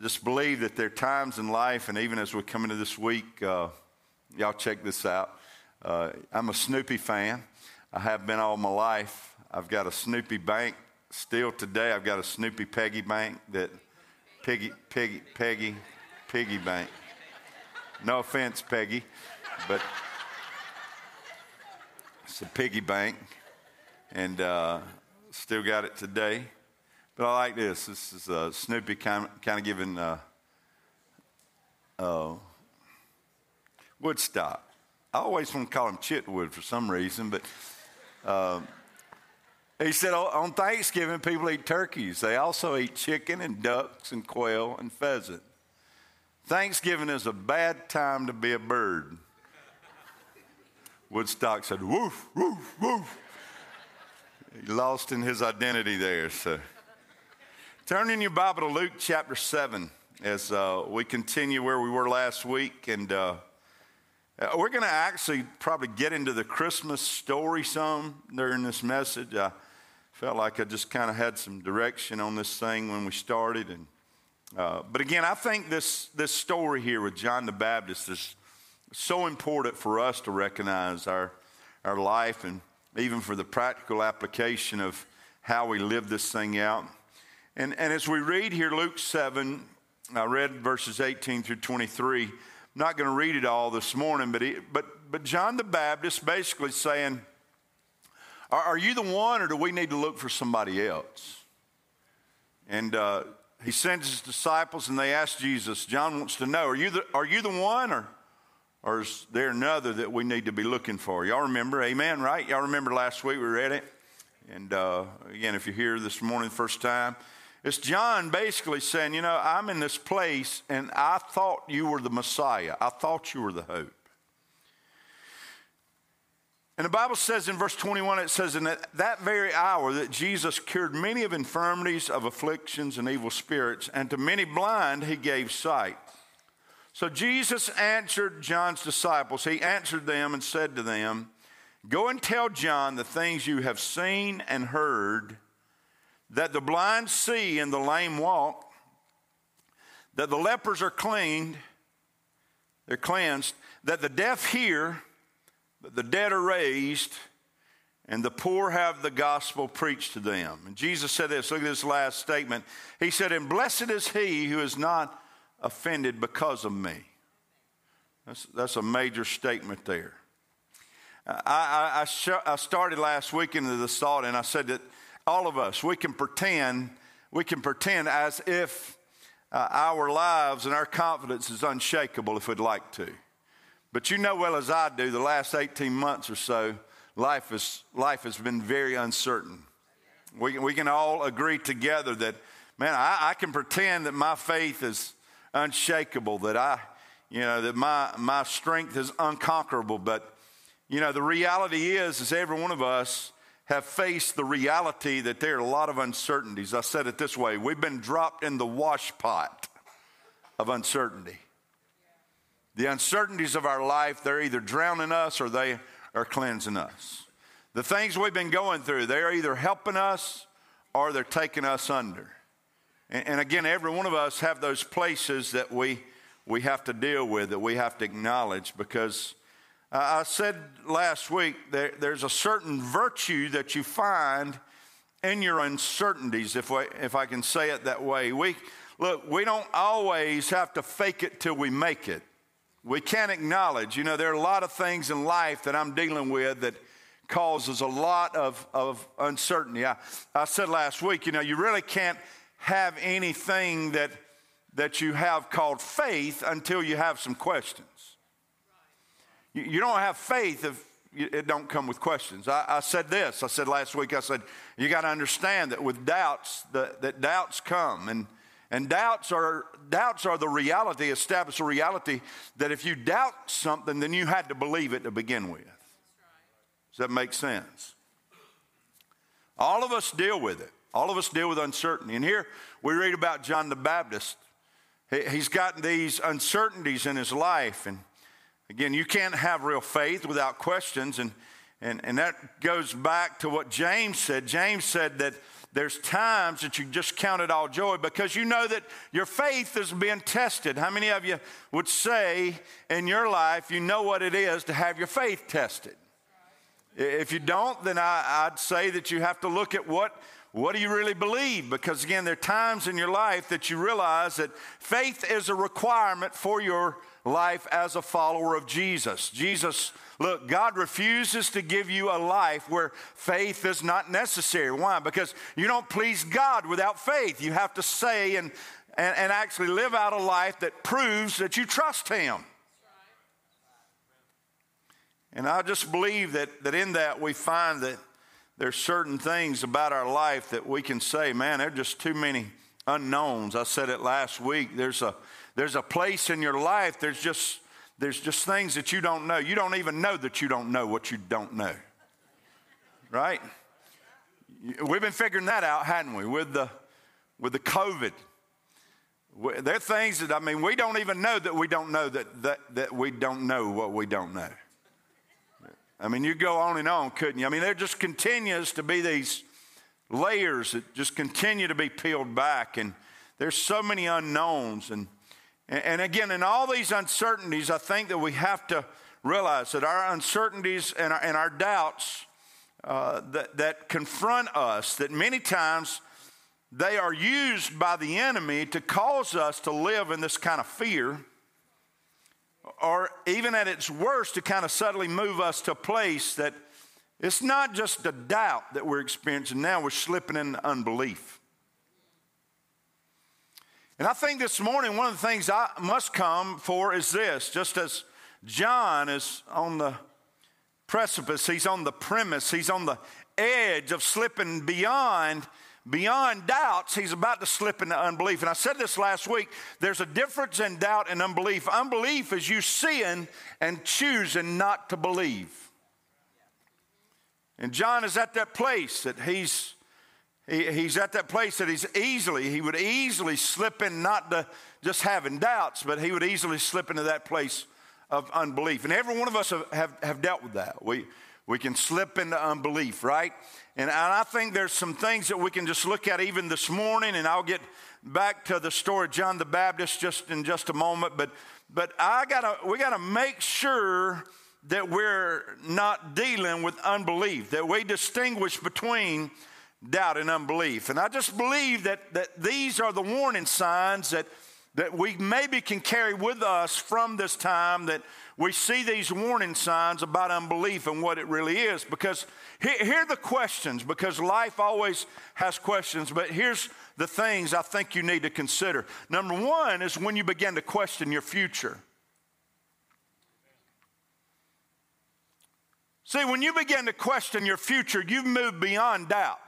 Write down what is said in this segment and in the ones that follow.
just believe that there are times in life, and even as we come into this week, uh, y'all check this out. Uh, I'm a Snoopy fan. I have been all my life. I've got a Snoopy bank. Still today, I've got a Snoopy Peggy bank that Piggy, Piggy, Peggy, Piggy bank. No offense, Peggy, but it's a piggy bank, and uh, still got it today. But I like this. This is uh, Snoopy kind of, kind of giving uh, uh, Woodstock. I always want to call him Chitwood for some reason, but uh, he said on Thanksgiving people eat turkeys. They also eat chicken and ducks and quail and pheasant. Thanksgiving is a bad time to be a bird. Woodstock said, woof, woof, woof. He lost in his identity there. So. Turn in your Bible to Luke chapter 7 as uh, we continue where we were last week. And uh, uh we're going to actually probably get into the Christmas story some during this message. I felt like I just kind of had some direction on this thing when we started. And, uh, but again, I think this, this story here with John the Baptist is so important for us to recognize our, our life and even for the practical application of how we live this thing out. And, and as we read here, Luke 7, I read verses 18 through 23. I'm not going to read it all this morning, but, he, but, but John the Baptist basically saying, are, are, you the one, or do we need to look for somebody else? And uh, he sends his disciples, and they ask Jesus, John wants to know, are you the, are you the one, or, or is there another that we need to be looking for? Y'all remember, amen, right? Y'all remember last week we read it? And uh, again, if you're here this morning, first time, it's John basically saying, You know, I'm in this place and I thought you were the Messiah. I thought you were the hope. And the Bible says in verse 21, it says, In that, that very hour that Jesus cured many of infirmities, of afflictions, and evil spirits, and to many blind he gave sight. So Jesus answered John's disciples. He answered them and said to them, Go and tell John the things you have seen and heard that the blind see and the lame walk, that the lepers are cleaned, they're cleansed, that the deaf hear, that the dead are raised, and the poor have the gospel preached to them. And Jesus said this, look at this last statement. He said, And blessed is he who is not offended because of me. That's, that's a major statement there. I, I, I, sh- I started last week into this thought, and I said that all of us, we can pretend, we can pretend as if uh, our lives and our confidence is unshakable if we'd like to. But you know well as I do, the last 18 months or so, life, is, life has been very uncertain. We, we can all agree together that, man, I, I can pretend that my faith is unshakable, that I, you know, that my, my strength is unconquerable. But, you know, the reality is, is every one of us have faced the reality that there are a lot of uncertainties. I said it this way we've been dropped in the wash pot of uncertainty. The uncertainties of our life, they're either drowning us or they are cleansing us. The things we've been going through, they're either helping us or they're taking us under. And, and again, every one of us have those places that we, we have to deal with, that we have to acknowledge because uh, I said last week there, there's a certain virtue that you find in your uncertainties, if, we, if I can say it that way. We, look, we don't always have to fake it till we make it. We can't acknowledge, you know, there are a lot of things in life that I'm dealing with that causes a lot of, of uncertainty. I, I said last week, you know, you really can't have anything that, that you have called faith until you have some questions. You don't have faith if it don't come with questions. I, I said this. I said last week. I said you got to understand that with doubts, that, that doubts come, and and doubts are doubts are the reality, establish a reality that if you doubt something, then you had to believe it to begin with. Does that make sense? All of us deal with it. All of us deal with uncertainty. And here we read about John the Baptist. He he's gotten these uncertainties in his life, and Again, you can't have real faith without questions. And, and, and that goes back to what James said. James said that there's times that you just count it all joy because you know that your faith is being tested. How many of you would say in your life you know what it is to have your faith tested? If you don't, then I, would say that you have to look at what, what do you really believe? Because again, there are times in your life that you realize that faith is a requirement for your life as a follower of Jesus. Jesus Look, God refuses to give you a life where faith is not necessary. Why? Because you don't please God without faith. You have to say and, and, and actually live out a life that proves that you trust Him. And I just believe that, that in that we find that there's certain things about our life that we can say, man, there are just too many unknowns. I said it last week. There's a, there's a place in your life, there's just there's just things that you don't know. You don't even know that you don't know what you don't know. Right? We've been figuring that out, hadn't we, with the, with the COVID. There are things that, I mean, we don't even know that we don't know that, that, that we don't know what we don't know. I mean, you go on and on, couldn't you? I mean, there just continues to be these layers that just continue to be peeled back, and there's so many unknowns. And and again, in all these uncertainties, I think that we have to realize that our uncertainties and our, and our doubts uh, that, that confront us, that many times they are used by the enemy to cause us to live in this kind of fear, or even at its worst, to kind of subtly move us to a place that it's not just a doubt that we're experiencing now, we're slipping into unbelief. And I think this morning, one of the things I must come for is this just as John is on the precipice, he's on the premise, he's on the edge of slipping beyond beyond doubts, he's about to slip into unbelief. And I said this last week there's a difference in doubt and unbelief. Unbelief is you seeing and choosing not to believe. And John is at that place that he's he, he's at that place that he's easily, he would easily slip in, not to just having doubts, but he would easily slip into that place of unbelief. And every one of us have, have, have dealt with that. We, we can slip into unbelief, right? And, and I think there's some things that we can just look at even this morning, and I'll get back to the story of John the Baptist just in just a moment. But, but I gotta, we got to make sure that we're not dealing with unbelief, that we distinguish between doubt and unbelief. And I just believe that, that these are the warning signs that, that we maybe can carry with us from this time that we see these warning signs about unbelief and what it really is. Because here, here are the questions, because life always has questions, but here's the things I think you need to consider. Number one is when you begin to question your future. See, when you begin to question your future, you've moved beyond doubt.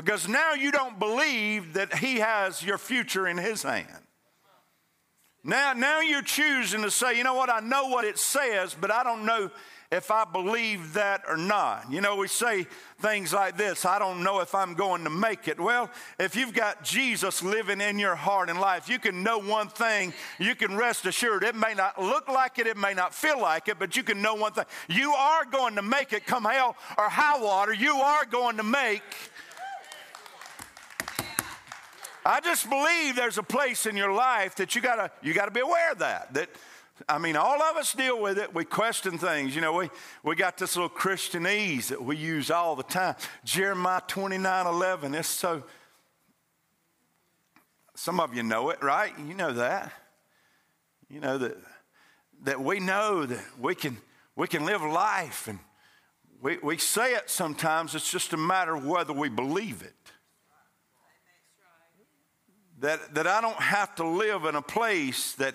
Because now you don't believe that He has your future in His hand. Now, now you're choosing to say, you know what, I know what it says, but I don't know if I believe that or not. You know, we say things like this I don't know if I'm going to make it. Well, if you've got Jesus living in your heart and life, you can know one thing. You can rest assured. It may not look like it, it may not feel like it, but you can know one thing. You are going to make it come hell or high water. You are going to make I just believe there's a place in your life that you gotta you gotta be aware of that. That I mean, all of us deal with it. We question things. You know, we, we got this little Christianese that we use all the time. Jeremiah 29 11. It's so, some of you know it, right? You know that. You know that, that we know that we can, we can live life and we, we say it sometimes. It's just a matter of whether we believe it that, that I don't have to live in a place that,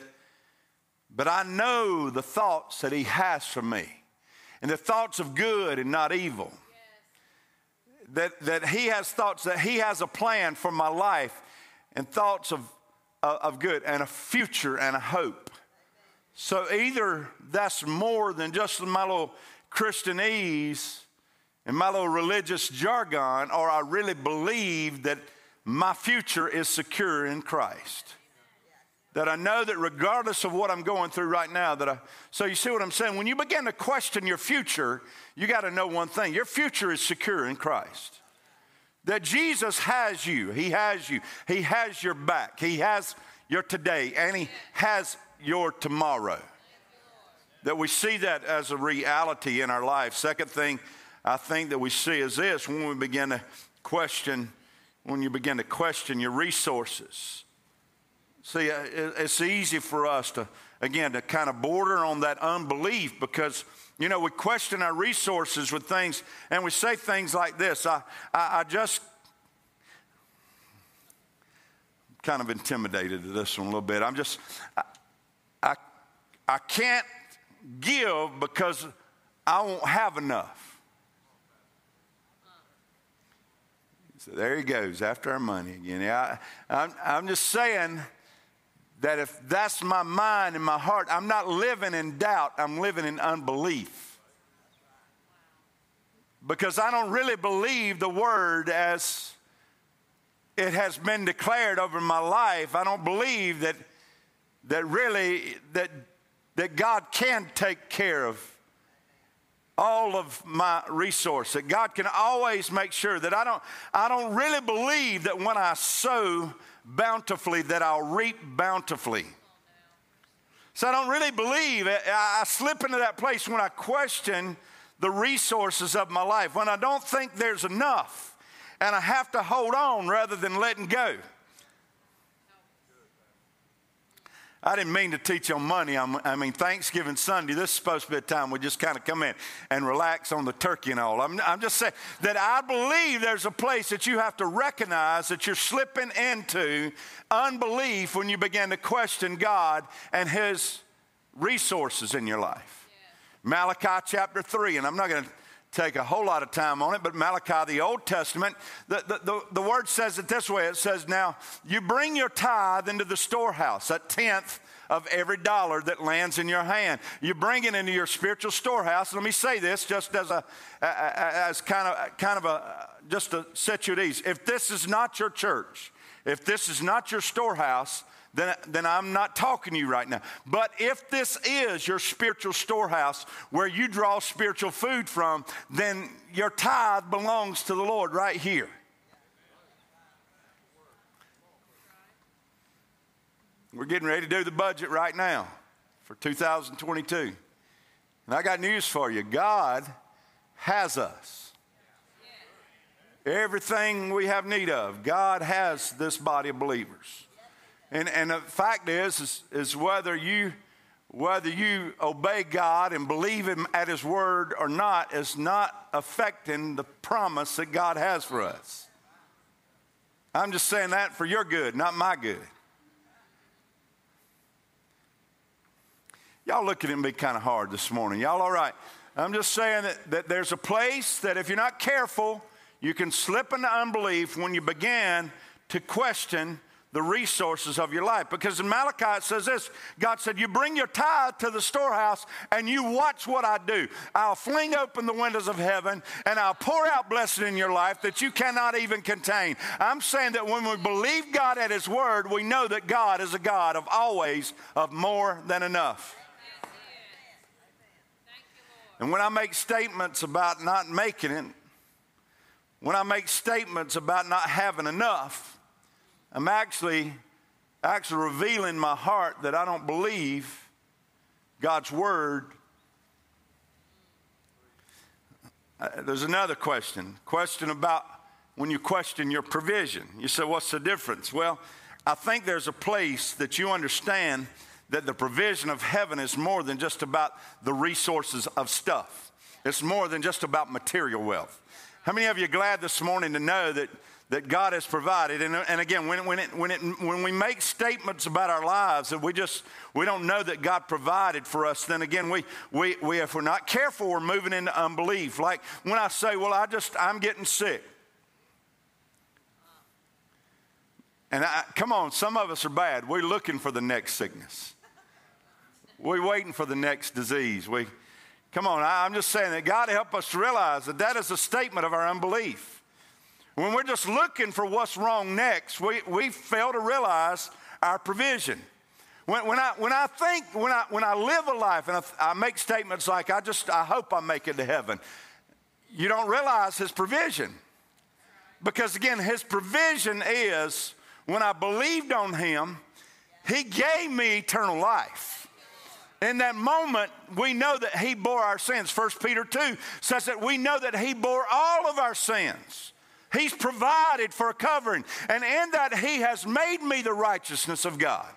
but I know the thoughts that He has for me, and the thoughts of good and not evil. Yes. That, that He has thoughts, that He has a plan for my life, and thoughts of, uh, of good, and a future and a hope. So either that's more than just my little Christianese and my little religious jargon, or I really believe that my future is secure in Christ. That I know that regardless of what I'm going through right now, that I, so you see what I'm saying? When you begin to question your future, you got to know one thing your future is secure in Christ. that Jesus has you. He has you. He has your back. He has your today, and He has your tomorrow. That we see that as a reality in our life. Second thing I think that we see is this when we begin to question, when you begin to question your resources. See, uh, it's easy for us to, again, to kind of border on that unbelief because, you know, we question our resources with things and we say things like this I, I, I just kind of intimidated to this one a little bit. I'm just, I, I, I can't give because I won't have enough. So there he goes after our money again. I, I'm, I'm just saying that if that's my mind and my heart, I'm not living in doubt, I'm living in unbelief. Because I don't really believe the word as it has been declared over my life. I don't believe that, that really that, that God can take care of all of my resource that god can always make sure that i don't i don't really believe that when i sow bountifully that i'll reap bountifully. So i don't really believe i slip into that place when i question the resources of my life when i don't think there's enough and i have to hold on rather than letting go I didn't mean to teach on money. I'm, i mean, Thanksgiving Sunday, this is supposed to be a time we just kind of come in and relax on the turkey and all. I'm, I'm just saying that I believe there's a place that you have to recognize that you're slipping into unbelief when you begin to question God and His resources in your life. Yeah. Malachi chapter 3, and I'm not going to take a whole lot of time on it, but Malachi, the Old Testament, the, the, the, the, word says it this way it says, Now you bring your tithe into the storehouse, a tenth of every dollar that lands in your hand. You bring it into your spiritual storehouse. Let me say this just as a, as kind of, kind of a, just to set you at ease. If this is not your church, if this is not your storehouse, then, then I'm not talking to you right now. But if this is your spiritual storehouse where you draw spiritual food from, then your tithe belongs to the Lord right here. We're getting ready to do the budget right now for 2022. And I got news for you God has us. Everything we have need of, God has this body of believers. And, and the fact is, is, is whether you whether you obey God and believe Him at His word or not is not affecting the promise that God has for us. I'm just saying that for your good, not my good. Y'all looking at me kind of hard this morning. Y'all all right? I'm just saying that, that there's a place that if you're not careful, you can slip into unbelief when you begin to question the resources of your life. Because in Malachi it says this God said, You bring your tithe to the storehouse and you watch what I do. I'll fling open the windows of heaven and I'll pour out blessing in your life that you cannot even contain. I'm saying that when we believe God at His word, we know that God is a God of always, of more than enough. And when I make statements about not making it, when I make statements about not having enough, I'm actually, actually revealing my heart that I don't believe God's word. Uh, there's another question. Question about when you question your provision. You say, what's the difference? Well, I think there's a place that you understand that the provision of heaven is more than just about the resources of stuff. It's more than just about material wealth. How many of you are glad this morning to know that that God has provided. And, and again, when, when, it, when, it, when we make statements about our lives that we just, we don't know that God provided for us, then again, we, we, we, if we're not careful, we're moving into unbelief. Like when I say, well, I just, I'm getting sick. And I, come on, some of us are bad. We're looking for the next sickness. We're waiting for the next disease. We, come on, I, I'm just saying that God help us realize that that is a statement of our unbelief. When we're just looking for what's wrong next, we, we fail to realize our provision. When, when, I, when I think, when I, when I live a life and I, I make statements like, I just, I hope I make it to heaven, you don't realize his provision. Because again, his provision is when I believed on him, he gave me eternal life. In that moment, we know that he bore our sins. 1 Peter 2 says that we know that he bore all of our sins. He's provided for a covering. And in that, he has made me the righteousness of God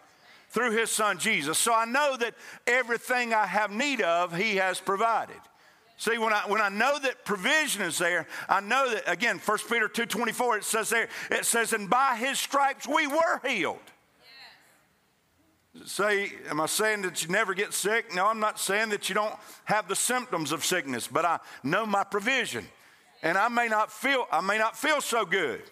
through his son Jesus. So I know that everything I have need of, he has provided. See, when I, when I know that provision is there, I know that, again, 1 Peter 2.24, it says there, it says, and by his stripes we were healed. Yes. Say, am I saying that you never get sick? No, I'm not saying that you don't have the symptoms of sickness, but I know my provision. And I may not feel, I may not feel so good.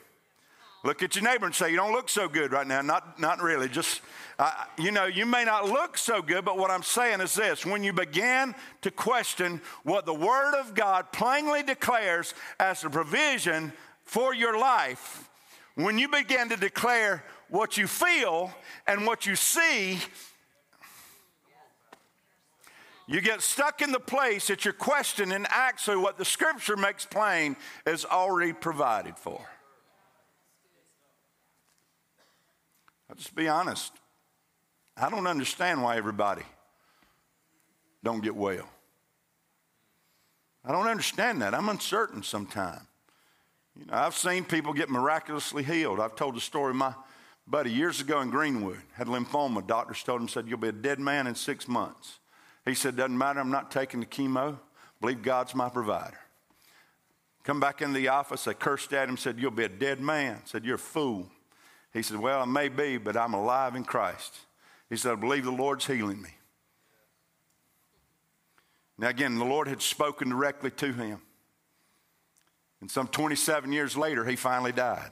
Look at your neighbor and say, you don't look so good right now. Not, not really, just uh, you know, you may not look so good, but what I'm saying is this when you begin to question what the Word of God plainly declares as a provision for your life, when you begin to declare what you feel and what you see, you get stuck in the place that you're questioning actually what the scripture makes plain is already provided for. I'll just be honest. I don't understand why everybody don't get well. I don't understand that. I'm uncertain sometimes. You know, I've seen people get miraculously healed. I've told the story my buddy years ago in Greenwood had lymphoma. Doctors told him, said, You'll be a dead man in six months. He said, Doesn't matter, I'm not taking the chemo. Believe God's my provider. Come back in the office, they cursed at him, said, You'll be a dead man. Said, You're a fool. He said, Well, I may be, but I'm alive in Christ. He said, I believe the Lord's healing me. Now, again, the Lord had spoken directly to him. And some 27 years later, he finally died.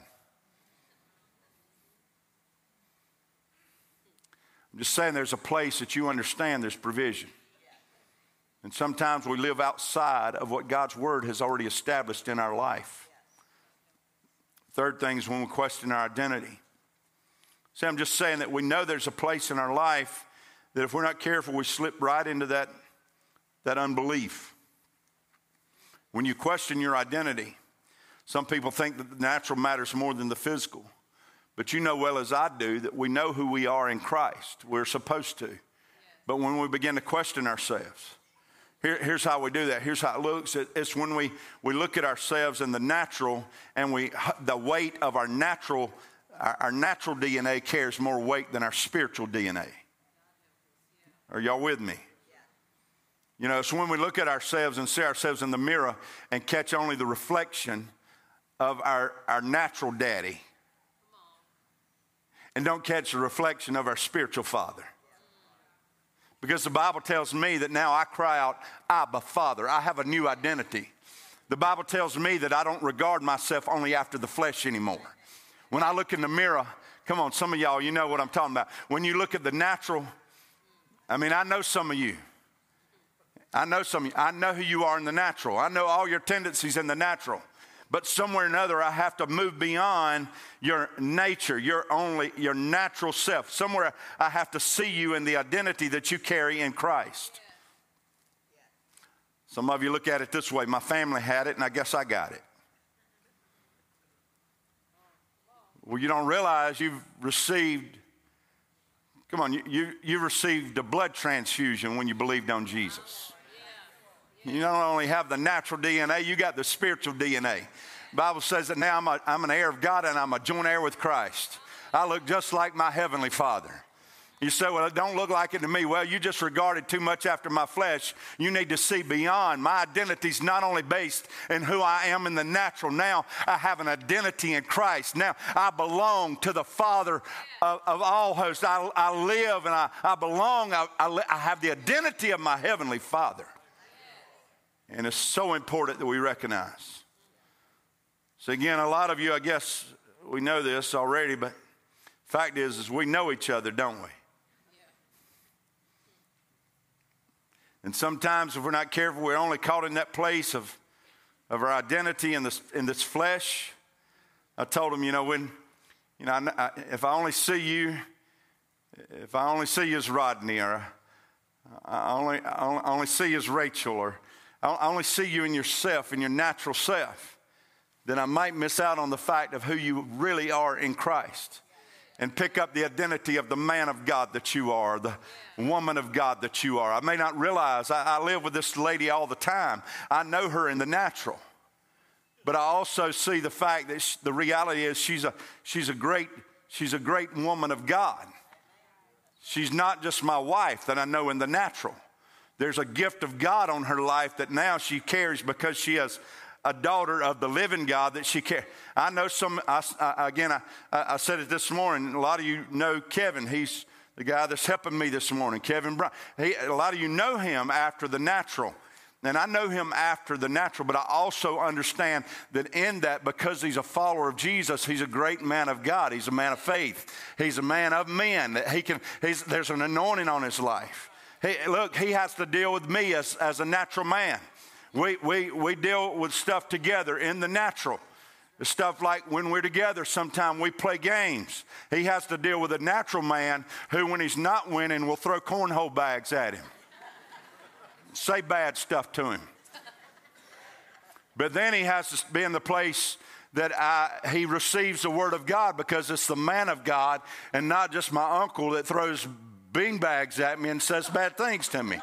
I'm just saying there's a place that you understand there's provision. And sometimes we live outside of what God's word has already established in our life. Third thing is when we question our identity. See, I'm just saying that we know there's a place in our life that if we're not careful, we slip right into that, that unbelief. When you question your identity, some people think that the natural matters more than the physical. But you know well as I do that we know who we are in Christ. We're supposed to. But when we begin to question ourselves, here, here's how we do that. Here's how it looks. It's when we, we look at ourselves in the natural and we the weight of our natural our, our natural DNA carries more weight than our spiritual DNA. Are y'all with me? You know, so when we look at ourselves and see ourselves in the mirror and catch only the reflection of our, our natural daddy and don't catch the reflection of our spiritual father. Because the Bible tells me that now I cry out, Abba, Father. I have a new identity. The Bible tells me that I don't regard myself only after the flesh anymore. When I look in the mirror, come on, some of y'all, you know what I'm talking about. When you look at the natural, I mean, I know some of you. I know some of you. I know who you are in the natural. I know all your tendencies in the natural. But somewhere or another, I have to move beyond your nature, your only, your natural self. Somewhere I have to see you in the identity that you carry in Christ. Some of you look at it this way my family had it, and I guess I got it. Well, you don't realize you've received, come on, you, you, you received a blood transfusion when you believed on Jesus. You don't only have the natural DNA, you got the spiritual DNA. Bible says that now I'm, a, I'm an heir of God and I'm a joint heir with Christ. I look just like my heavenly Father. You say, Well, it don't look like it to me. Well, you just regarded too much after my flesh. You need to see beyond. My identity is not only based in who I am in the natural. Now I have an identity in Christ. Now I belong to the Father of, of all hosts. I, I, live and I, I belong. I, I, I have the identity of my Heavenly Father. And it's so important that we recognize. So, again, a lot of you, I guess we know this already, but fact is, is we know each other, don't we? And sometimes, if we're not careful, we're only caught in that place of, of our identity in this, in this flesh. I told him, you know, when, you know, I, if I only see you, if I only see you as Rodney, or uh, I only, I only see you as Rachel, or I only see you in yourself, in your natural self. then I might miss out on the fact of who you really are in Christ and pick up the identity of the man of God that you are, the woman of God that you are. I may not realize I, I live with this lady all the time, I know her in the natural. But I also see the fact that she, the reality is she's a, she's, a great, she's a great woman of God. She's not just my wife that I know in the natural. There's a gift of God on her life that now she carries because she has a daughter of the living God that she can. I know some, I, I, again, I, I said it this morning. A lot of you know Kevin. He's the guy that's helping me this morning, Kevin Brown. He, a lot of you know him after the natural. And I know him after the natural, but I also understand that in that, because he's a follower of Jesus, he's a great man of God. He's a man of faith. He's a man of men. That he can, there's an anointing on his life. He, look, he has to deal with me as, as a natural man. We, we, we deal with stuff together in the natural. Stuff like when we're together, sometimes we play games. He has to deal with a natural man who, when he's not winning, will throw cornhole bags at him, say bad stuff to him. But then he has to be in the place that I, he receives the word of God because it's the man of God and not just my uncle that throws bean bags at me and says bad things to me.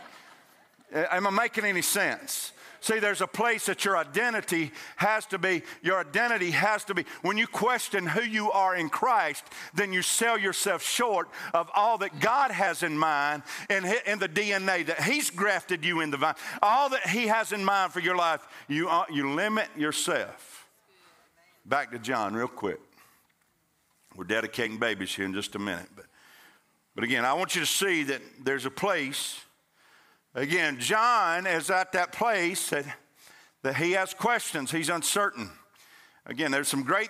Am I making any sense? See, there's a place that your identity has to be. Your identity has to be. When you question who you are in Christ, then you sell yourself short of all that God has in mind in, in the DNA that He's grafted you in the vine. All that He has in mind for your life, you, you limit yourself. Back to John, real quick. We're dedicating babies here in just a minute. But, but again, I want you to see that there's a place Again, John is at that place that, that he has questions, he's uncertain. Again, there's some great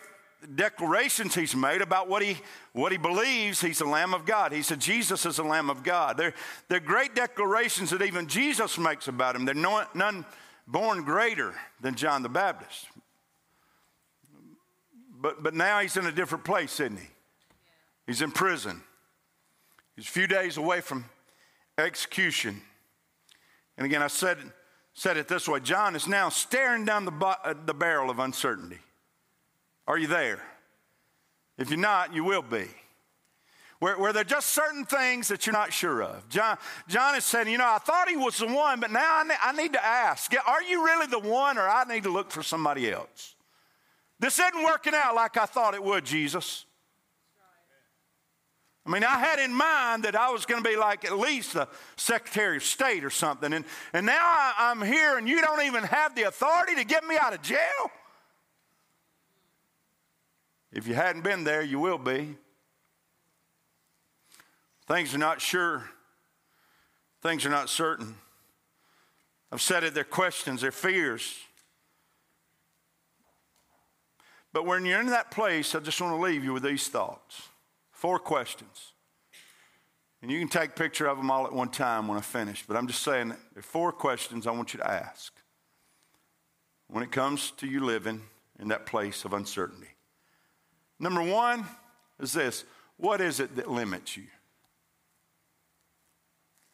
declarations he's made about what he, what he believes he's the Lamb of God. He said Jesus is the Lamb of God. They're, they're great declarations that even Jesus makes about him. There's no, none born greater than John the Baptist. But, but now he's in a different place, isn't he? He's in prison. He's a few days away from execution. And again, I said, said it this way John is now staring down the, uh, the barrel of uncertainty. Are you there? If you're not, you will be. Where, where there are just certain things that you're not sure of. John, John is saying, You know, I thought he was the one, but now I, ne- I need to ask Are you really the one, or I need to look for somebody else? This isn't working out like I thought it would, Jesus. I mean, I had in mind that I was going to be like at least the Secretary of State or something. And, and now I, am here and you don't even have the authority to get me out of jail? If you hadn't been there, you will be. Things are not sure, things are not certain. I've said it, they're questions, they're fears. But when you're in that place, I just want to leave you with these thoughts. Four questions. And you can take a picture of them all at one time when I finish, but I'm just saying there are four questions I want you to ask when it comes to you living in that place of uncertainty. Number one is this what is it that limits you?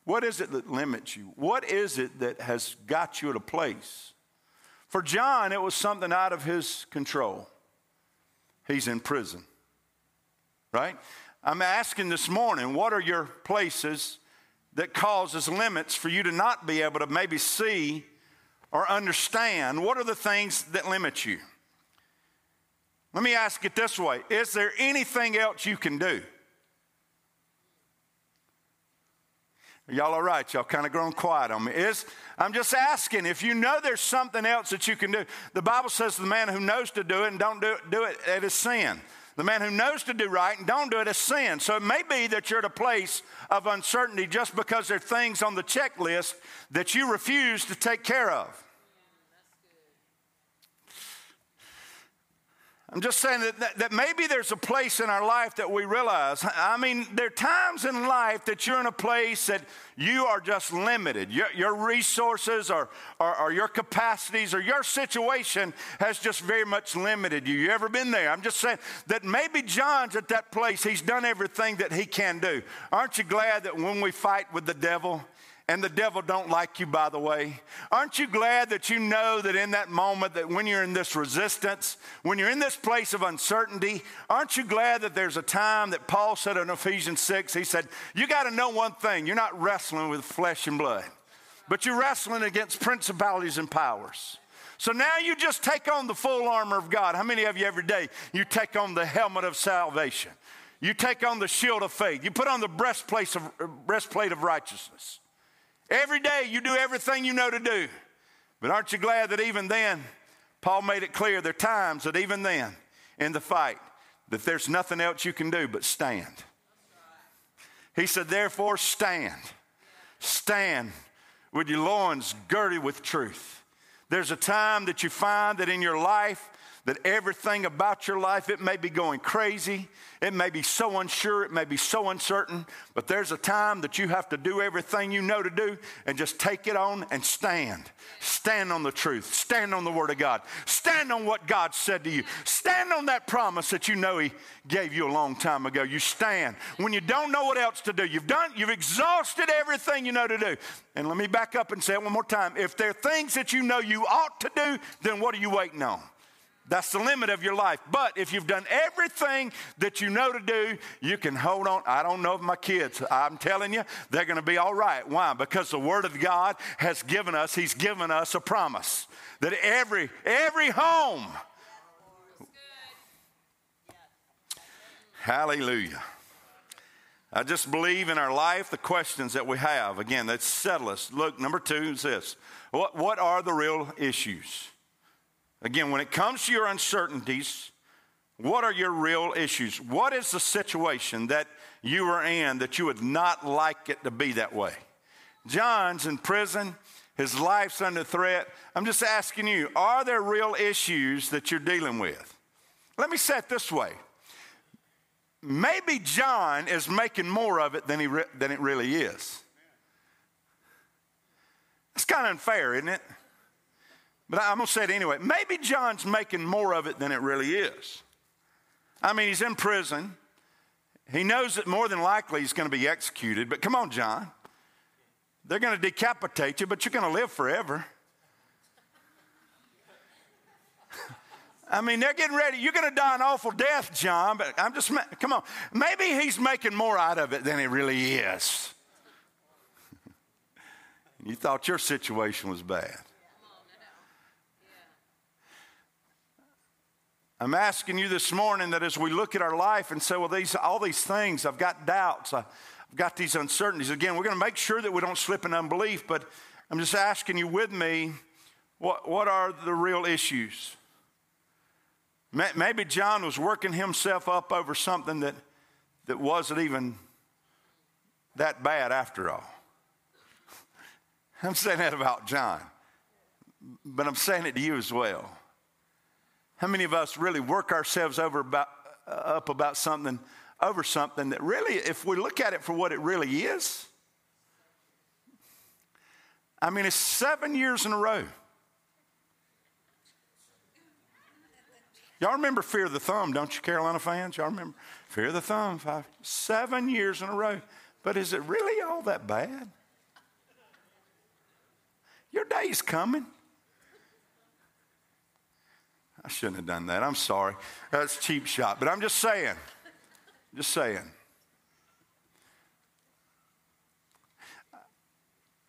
What is it that limits you? What is it that has got you at a place? For John, it was something out of his control. He's in prison right? I'm asking this morning, what are your places that causes limits for you to not be able to maybe see or understand? What are the things that limit you? Let me ask it this way Is there anything else you can do? Y'all all right? Y'all kind of grown quiet on me. Is I'm just asking if you know there's something else that you can do. The Bible says the man who knows to do it and don't do it, do it, it is sin. The man who knows to do right and don't do it is sin. So it may be that you're at a place of uncertainty just because there are things on the checklist that you refuse to take care of. I'm just saying that, that, that, maybe there's a place in our life that we realize. I mean, there are times in life that you're in a place that you are just limited. Your, your resources or, or, or, your capacities or your situation has just very much limited you. You ever been there? I'm just saying that maybe John's at that place. He's done everything that he can do. Aren't you glad that when we fight with the devil, and the devil don't like you by the way. Aren't you glad that you know that in that moment that when you're in this resistance when you're in this place of uncertainty aren't you glad that there's a time that paul said in ephesians 6 he said you got to know one thing. You're not wrestling with flesh and blood but you're wrestling against principalities and powers. So now you just take on the full armor of god. How many of you every day you take on the helmet of salvation? You take on the shield of faith. You put on the breastplate of, breastplate of righteousness Every day you do everything you know to do. But aren't you glad that even then, Paul made it clear there are times that even then, in the fight, that there's nothing else you can do but stand. He said, therefore, stand. Stand with your loins girded with truth. There's a time that you find that in your life, that everything about your life, it may be going crazy, it may be so unsure, it may be so uncertain, but there's a time that you have to do everything you know to do and just take it on and stand. Stand on the truth, stand on the Word of God, stand on what God said to you, stand on that promise that you know He gave you a long time ago. You stand when you don't know what else to do. You've done, you've exhausted everything you know to do. And let me back up and say it one more time. If there are things that you know you ought to do, then what are you waiting on? That's the limit of your life. But if you've done everything that you know to do, you can hold on. I don't know if my kids, I'm telling you, they're going to be all right. Why? Because the Word of God has given us, He's given us a promise that every, every home, hallelujah. I just believe in our life the questions that we have. Again, that settle us. Look, number two is this what, what are the real issues? Again, when it comes to your uncertainties, what are your real issues? What is the situation that you are in that you would not like it to be that way? John's in prison, his life's under threat. I'm just asking you, are there real issues that you're dealing with? Let me say it this way. Maybe John is making more of it than, he re- than it really is. It's kind of unfair, isn't it? But I'm going to say it anyway. Maybe John's making more of it than it really is. I mean, he's in prison. He knows that more than likely he's going to be executed. But come on, John. They're going to decapitate you, but you're going to live forever. I mean, they're getting ready. You're going to die an awful death, John, but I'm just, come on. Maybe he's making more out of it than he really is. you thought your situation was bad. I'm asking you this morning that as we look at our life and say, well, these, all these things, I've got doubts, I've got these uncertainties. Again, we're going to make sure that we don't slip in unbelief, but I'm just asking you with me, what, what are the real issues? Maybe John was working himself up over something that, that wasn't even that bad after all. I'm saying that about John, but I'm saying it to you as well. How many of us really work ourselves over about, uh, up about something, over something that really, if we look at it for what it really is, I mean, it's seven years in a row. Y'all remember Fear of the Thumb, don't you, Carolina fans? Y'all remember Fear of the Thumb, five, seven years in a row. But is it really all that bad? Your day's coming. I shouldn't have done that. I'm sorry. That's cheap shot. But I'm just saying. Just saying.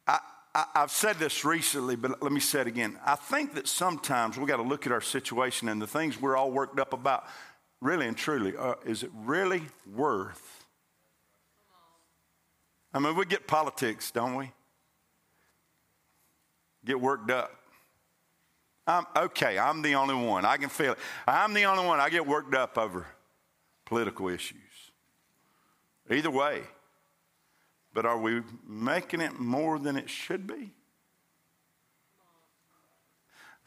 I, I, have said this recently, but let me say it again. I think that sometimes we got to look at our situation and the things we're all worked up about. Really and truly, uh, is it really worth? I mean, we get politics, don't we? Get worked up. I'm, okay, I'm the only one. I can feel it. I'm the only one. I get worked up over political issues. Either way. But are we making it more than it should be?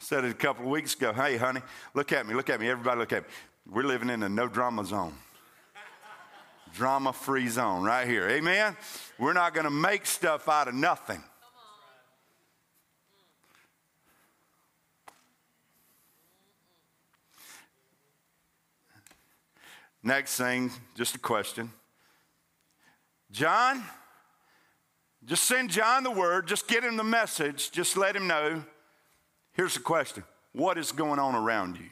I said it a couple of weeks ago. Hey, honey, look at me. Look at me. Everybody, look at me. We're living in a no drama zone. drama free zone right here. Amen? We're not going to make stuff out of nothing. Next thing, just a question. John, Just send John the word, just get him the message, just let him know. Here's the question What is going on around you?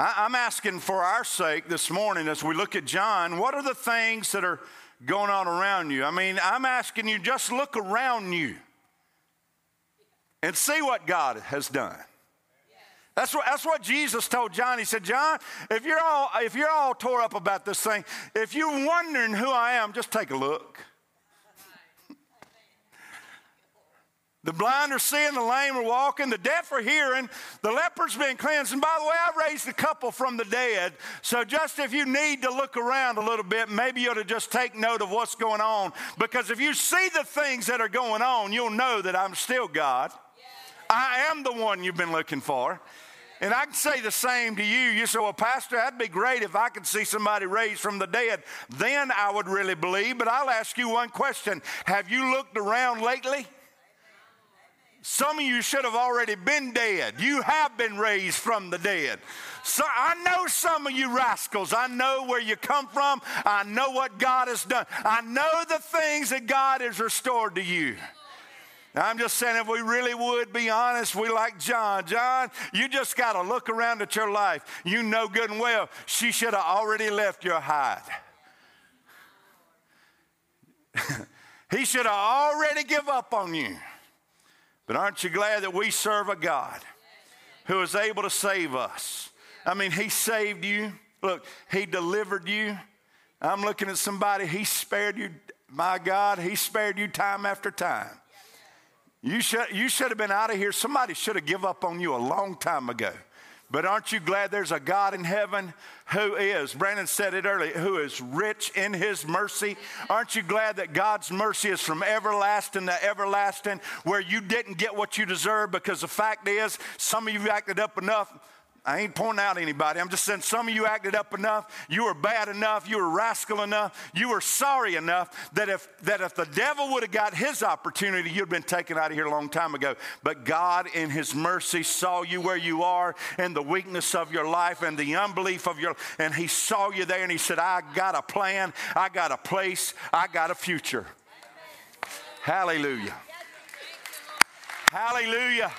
I'm asking for our sake this morning as we look at John, what are the things that are going on around you? I mean, I'm asking you just look around you and see what God has done. That's what, that's what Jesus told John. He said, John, if you're, all, if you're all tore up about this thing, if you're wondering who I am, just take a look. The blind are seeing, the lame are walking, the deaf are hearing, the leper's been cleansed. And by the way, I raised a couple from the dead. So just if you need to look around a little bit, maybe you ought to just take note of what's going on. Because if you see the things that are going on, you'll know that I'm still God. I am the one you've been looking for. And I can say the same to you. You say, well, Pastor, that'd be great if I could see somebody raised from the dead. Then I would really believe. But I'll ask you one question Have you looked around lately? Some of you should have already been dead. You have been raised from the dead. So I know some of you rascals. I know where you come from. I know what God has done. I know the things that God has restored to you. I'm just saying, if we really would be honest, we like John. John, you just got to look around at your life. You know good and well she should have already left your hide. he should have already give up on you. But aren't you glad that we serve a God who is able to save us? I mean, He saved you. Look, He delivered you. I'm looking at somebody, He spared you. My God, He spared you time after time. You should, you should have been out of here. Somebody should have give up on you a long time ago. But aren't you glad there's a God in heaven who is, Brandon said it earlier, who is rich in his mercy? Aren't you glad that God's mercy is from everlasting to everlasting, where you didn't get what you deserve? Because the fact is, some of you acted up enough I ain't pointing out anybody. I'm just saying some of you acted up enough, you were bad enough, you were rascal enough, you were sorry enough that if, that if the devil would have got his opportunity, you'd been taken out of here a long time ago. But God, in his mercy, saw you where you are and the weakness of your life and the unbelief of your and he saw you there and he said, I got a plan, I got a place, I got a future. Hallelujah. Hallelujah.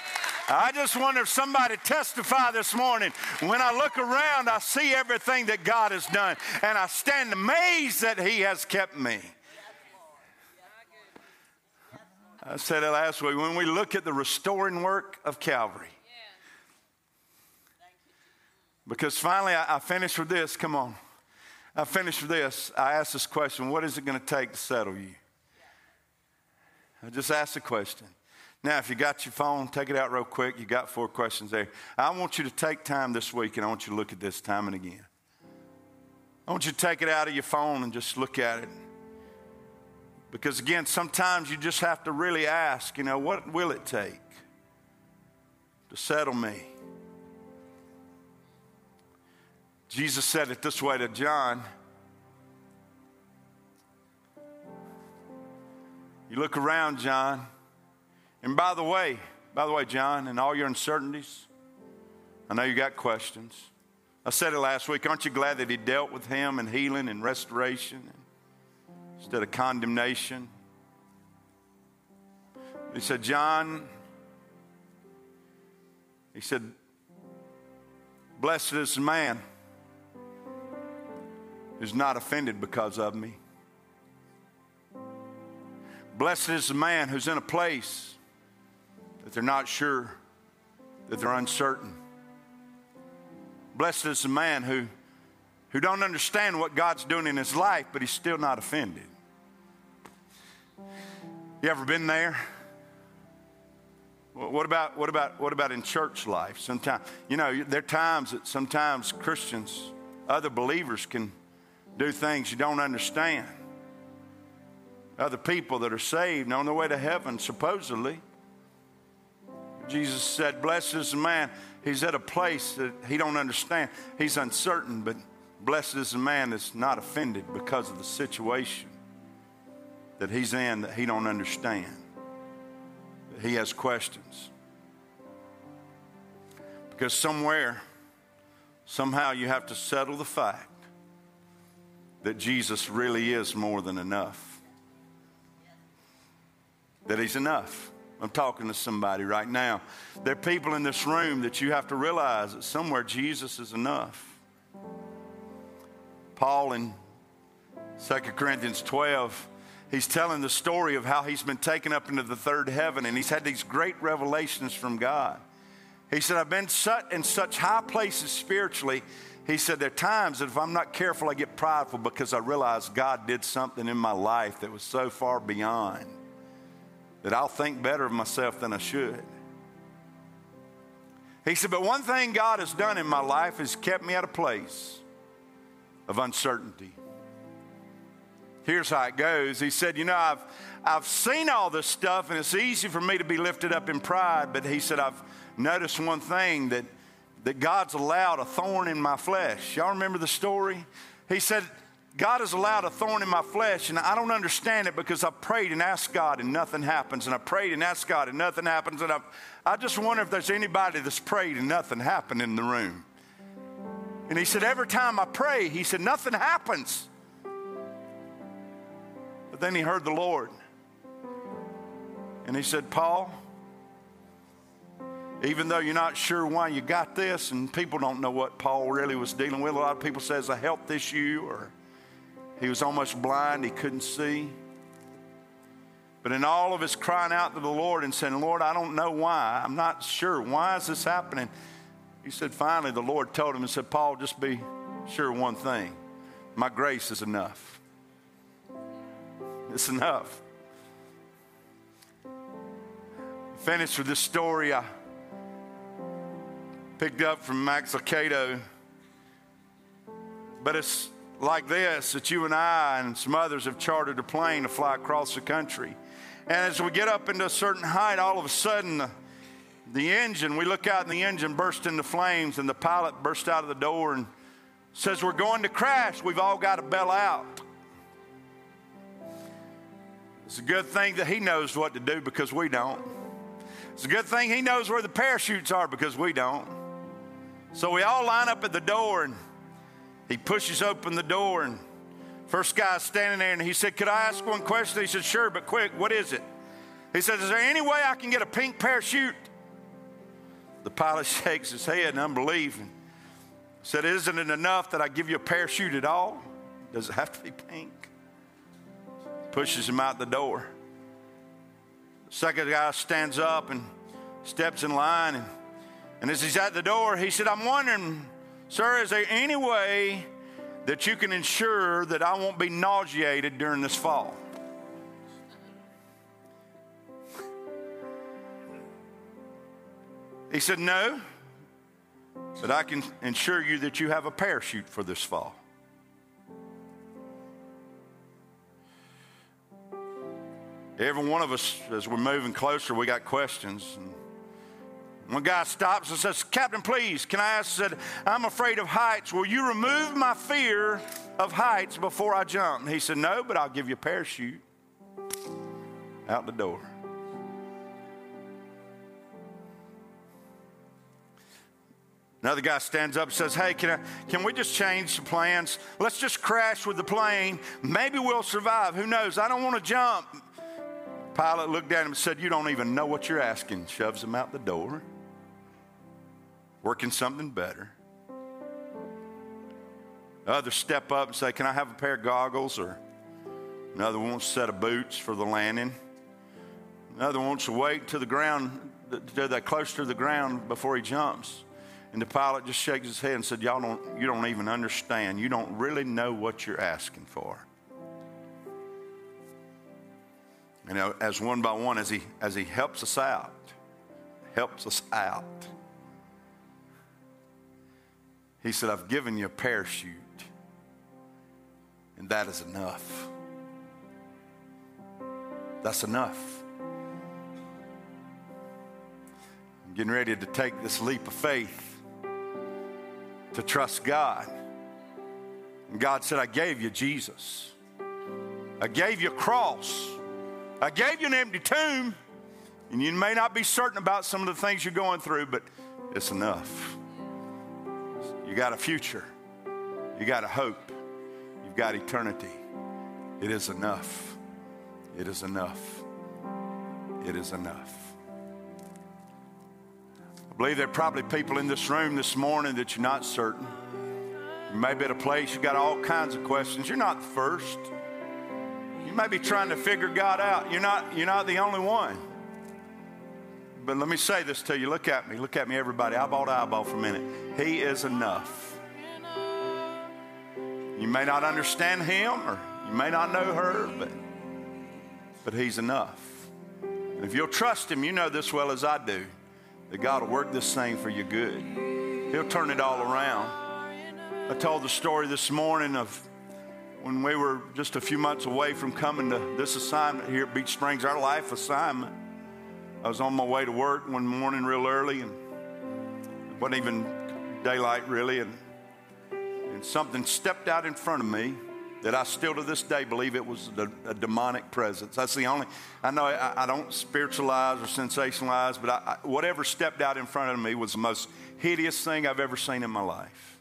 I just wonder if somebody testify this morning. When I look around, I see everything that God has done, and I stand amazed that He has kept me. I said it last week. When we look at the restoring work of Calvary, because finally I, I finished with this. Come on. I finished with this. I asked this question What is it going to take to settle you? I just asked the question. Now, if you got your phone, take it out real quick. You got four questions there. I want you to take time this week and I want you to look at this time and again. I want you to take it out of your phone and just look at it. Because again, sometimes you just have to really ask, you know, what will it take to settle me? Jesus said it this way to John. You look around, John. And by the way, by the way, John, and all your uncertainties, I know you got questions. I said it last week. Aren't you glad that he dealt with him and healing and restoration instead of condemnation? He said, John, he said, Blessed is the man who's not offended because of me. Blessed is the man who's in a place that they're not sure, that they're uncertain. Blessed is the man who, who don't understand what God's doing in his life, but he's still not offended. You ever been there? What about, what about, what about in church life? Sometimes, you know, there are times that sometimes Christians, other believers can do things you don't understand. Other people that are saved on their way to heaven, supposedly, Jesus said, Blessed is the man. He's at a place that he don't understand. He's uncertain, but blessed is the man that's not offended because of the situation that he's in that he don't understand. He has questions. Because somewhere, somehow you have to settle the fact that Jesus really is more than enough. That He's enough. I'm talking to somebody right now. There are people in this room that you have to realize that somewhere Jesus is enough. Paul in 2 Corinthians 12, he's telling the story of how he's been taken up into the third heaven and he's had these great revelations from God. He said, I've been set in such high places spiritually. He said, There are times that if I'm not careful, I get prideful because I realize God did something in my life that was so far beyond that I'll think better of myself than I should. He said, But one thing God has done in my life is kept me at a place of uncertainty. Here's how it goes. He said, You know, I've, I've seen all this stuff, and it's easy for me to be lifted up in pride, but he said, I've noticed one thing that, that God's allowed a thorn in my flesh. Y'all remember the story? He said, God has allowed a thorn in my flesh, and I don't understand it because I prayed and asked God, and nothing happens. And I prayed and asked God, and nothing happens. And I, I just wonder if there's anybody that's prayed and nothing happened in the room. And he said, Every time I pray, he said, nothing happens. But then he heard the Lord. And he said, Paul, even though you're not sure why you got this, and people don't know what Paul really was dealing with, a lot of people say it's a health issue or he was almost blind, he couldn't see. But in all of his crying out to the Lord and saying, Lord, I don't know why. I'm not sure. Why is this happening? He said, finally, the Lord told him and said, Paul, just be sure one thing my grace is enough. It's enough. Finished with this story I picked up from Max Lucado. But it's like this that you and I and some others have chartered a plane to fly across the country. And as we get up into a certain height, all of a sudden, the, the engine, we look out and the engine bursts into flames, and the pilot bursts out of the door and says, We're going to crash. We've all got to bail out. It's a good thing that he knows what to do because we don't. It's a good thing he knows where the parachutes are because we don't. So we all line up at the door and he pushes open the door, and first guy's standing there, and he said, Could I ask one question? He said, Sure, but quick, what is it? He said, Is there any way I can get a pink parachute? The pilot shakes his head in unbelief and said, Isn't it enough that I give you a parachute at all? Does it have to be pink? Pushes him out the door. Second guy stands up and steps in line. And, and as he's at the door, he said, I'm wondering Sir, is there any way that you can ensure that I won't be nauseated during this fall? He said, No, but I can ensure you that you have a parachute for this fall. Every one of us, as we're moving closer, we got questions. And one guy stops and says, Captain, please, can I ask? said, I'm afraid of heights. Will you remove my fear of heights before I jump? And he said, No, but I'll give you a parachute. Out the door. Another guy stands up and says, Hey, can, I, can we just change the plans? Let's just crash with the plane. Maybe we'll survive. Who knows? I don't want to jump. Pilot looked at him and said, You don't even know what you're asking. Shoves him out the door working something better. Others step up and say, Can I have a pair of goggles? Or another wants a set of boots for the landing. Another wants to wait to the ground, to that close to the ground before he jumps. And the pilot just shakes his head and said, Y'all don't, you don't even understand. You don't really know what you're asking for. Know, as one by one, as he, as he helps us out, helps us out he said, I've given you a parachute, and that is enough. That's enough. I'm getting ready to take this leap of faith to trust God. And God said, I gave you Jesus. I gave you a cross. I gave you an empty tomb. And you may not be certain about some of the things you're going through, but it's enough. You got a future. You got a hope. You've got eternity. It is enough. It is enough. It is enough. I believe there are probably people in this room this morning that you're not certain. You may be at a place you've got all kinds of questions. You're not the first. You may be trying to figure God out. You're not, you're not the only one. But let me say this to you. Look at me. Look at me, everybody. Eyeball to eyeball for a minute. He is enough. You may not understand him or you may not know her, but, but he's enough. And if you'll trust him, you know this well as I do, that God will work this thing for your good. He'll turn it all around. I told the story this morning of when we were just a few months away from coming to this assignment here at Beach Springs, our life assignment. I was on my way to work one morning real early, and it wasn't even daylight really, and, and something stepped out in front of me that I still to this day believe it was a, a demonic presence. That's the only, I know I, I don't spiritualize or sensationalize, but I, whatever stepped out in front of me was the most hideous thing I've ever seen in my life.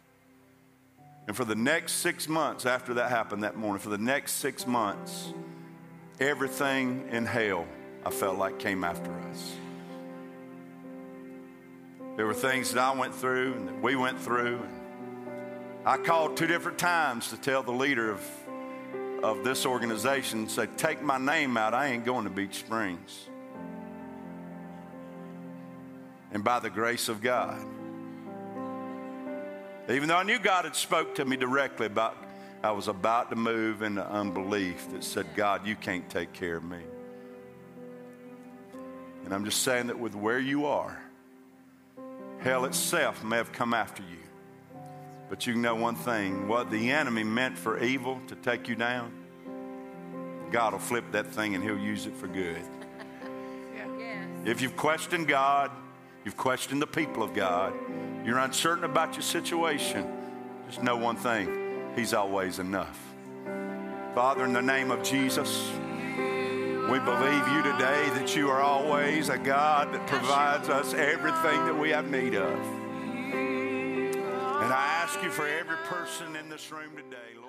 And for the next six months after that happened that morning, for the next six months, everything in hell I felt like came after us. There were things that I went through and that we went through. I called two different times to tell the leader of, of this organization, say, take my name out. I ain't going to Beach Springs. And by the grace of God, even though I knew God had spoke to me directly about I was about to move into unbelief that said, God, you can't take care of me. And I'm just saying that with where you are, hell itself may have come after you. But you know one thing what the enemy meant for evil to take you down, God will flip that thing and he'll use it for good. If you've questioned God, you've questioned the people of God, you're uncertain about your situation, just know one thing He's always enough. Father, in the name of Jesus, we believe you today that you are always a God that provides us everything that we have need of. And I ask you for every person in this room today, Lord.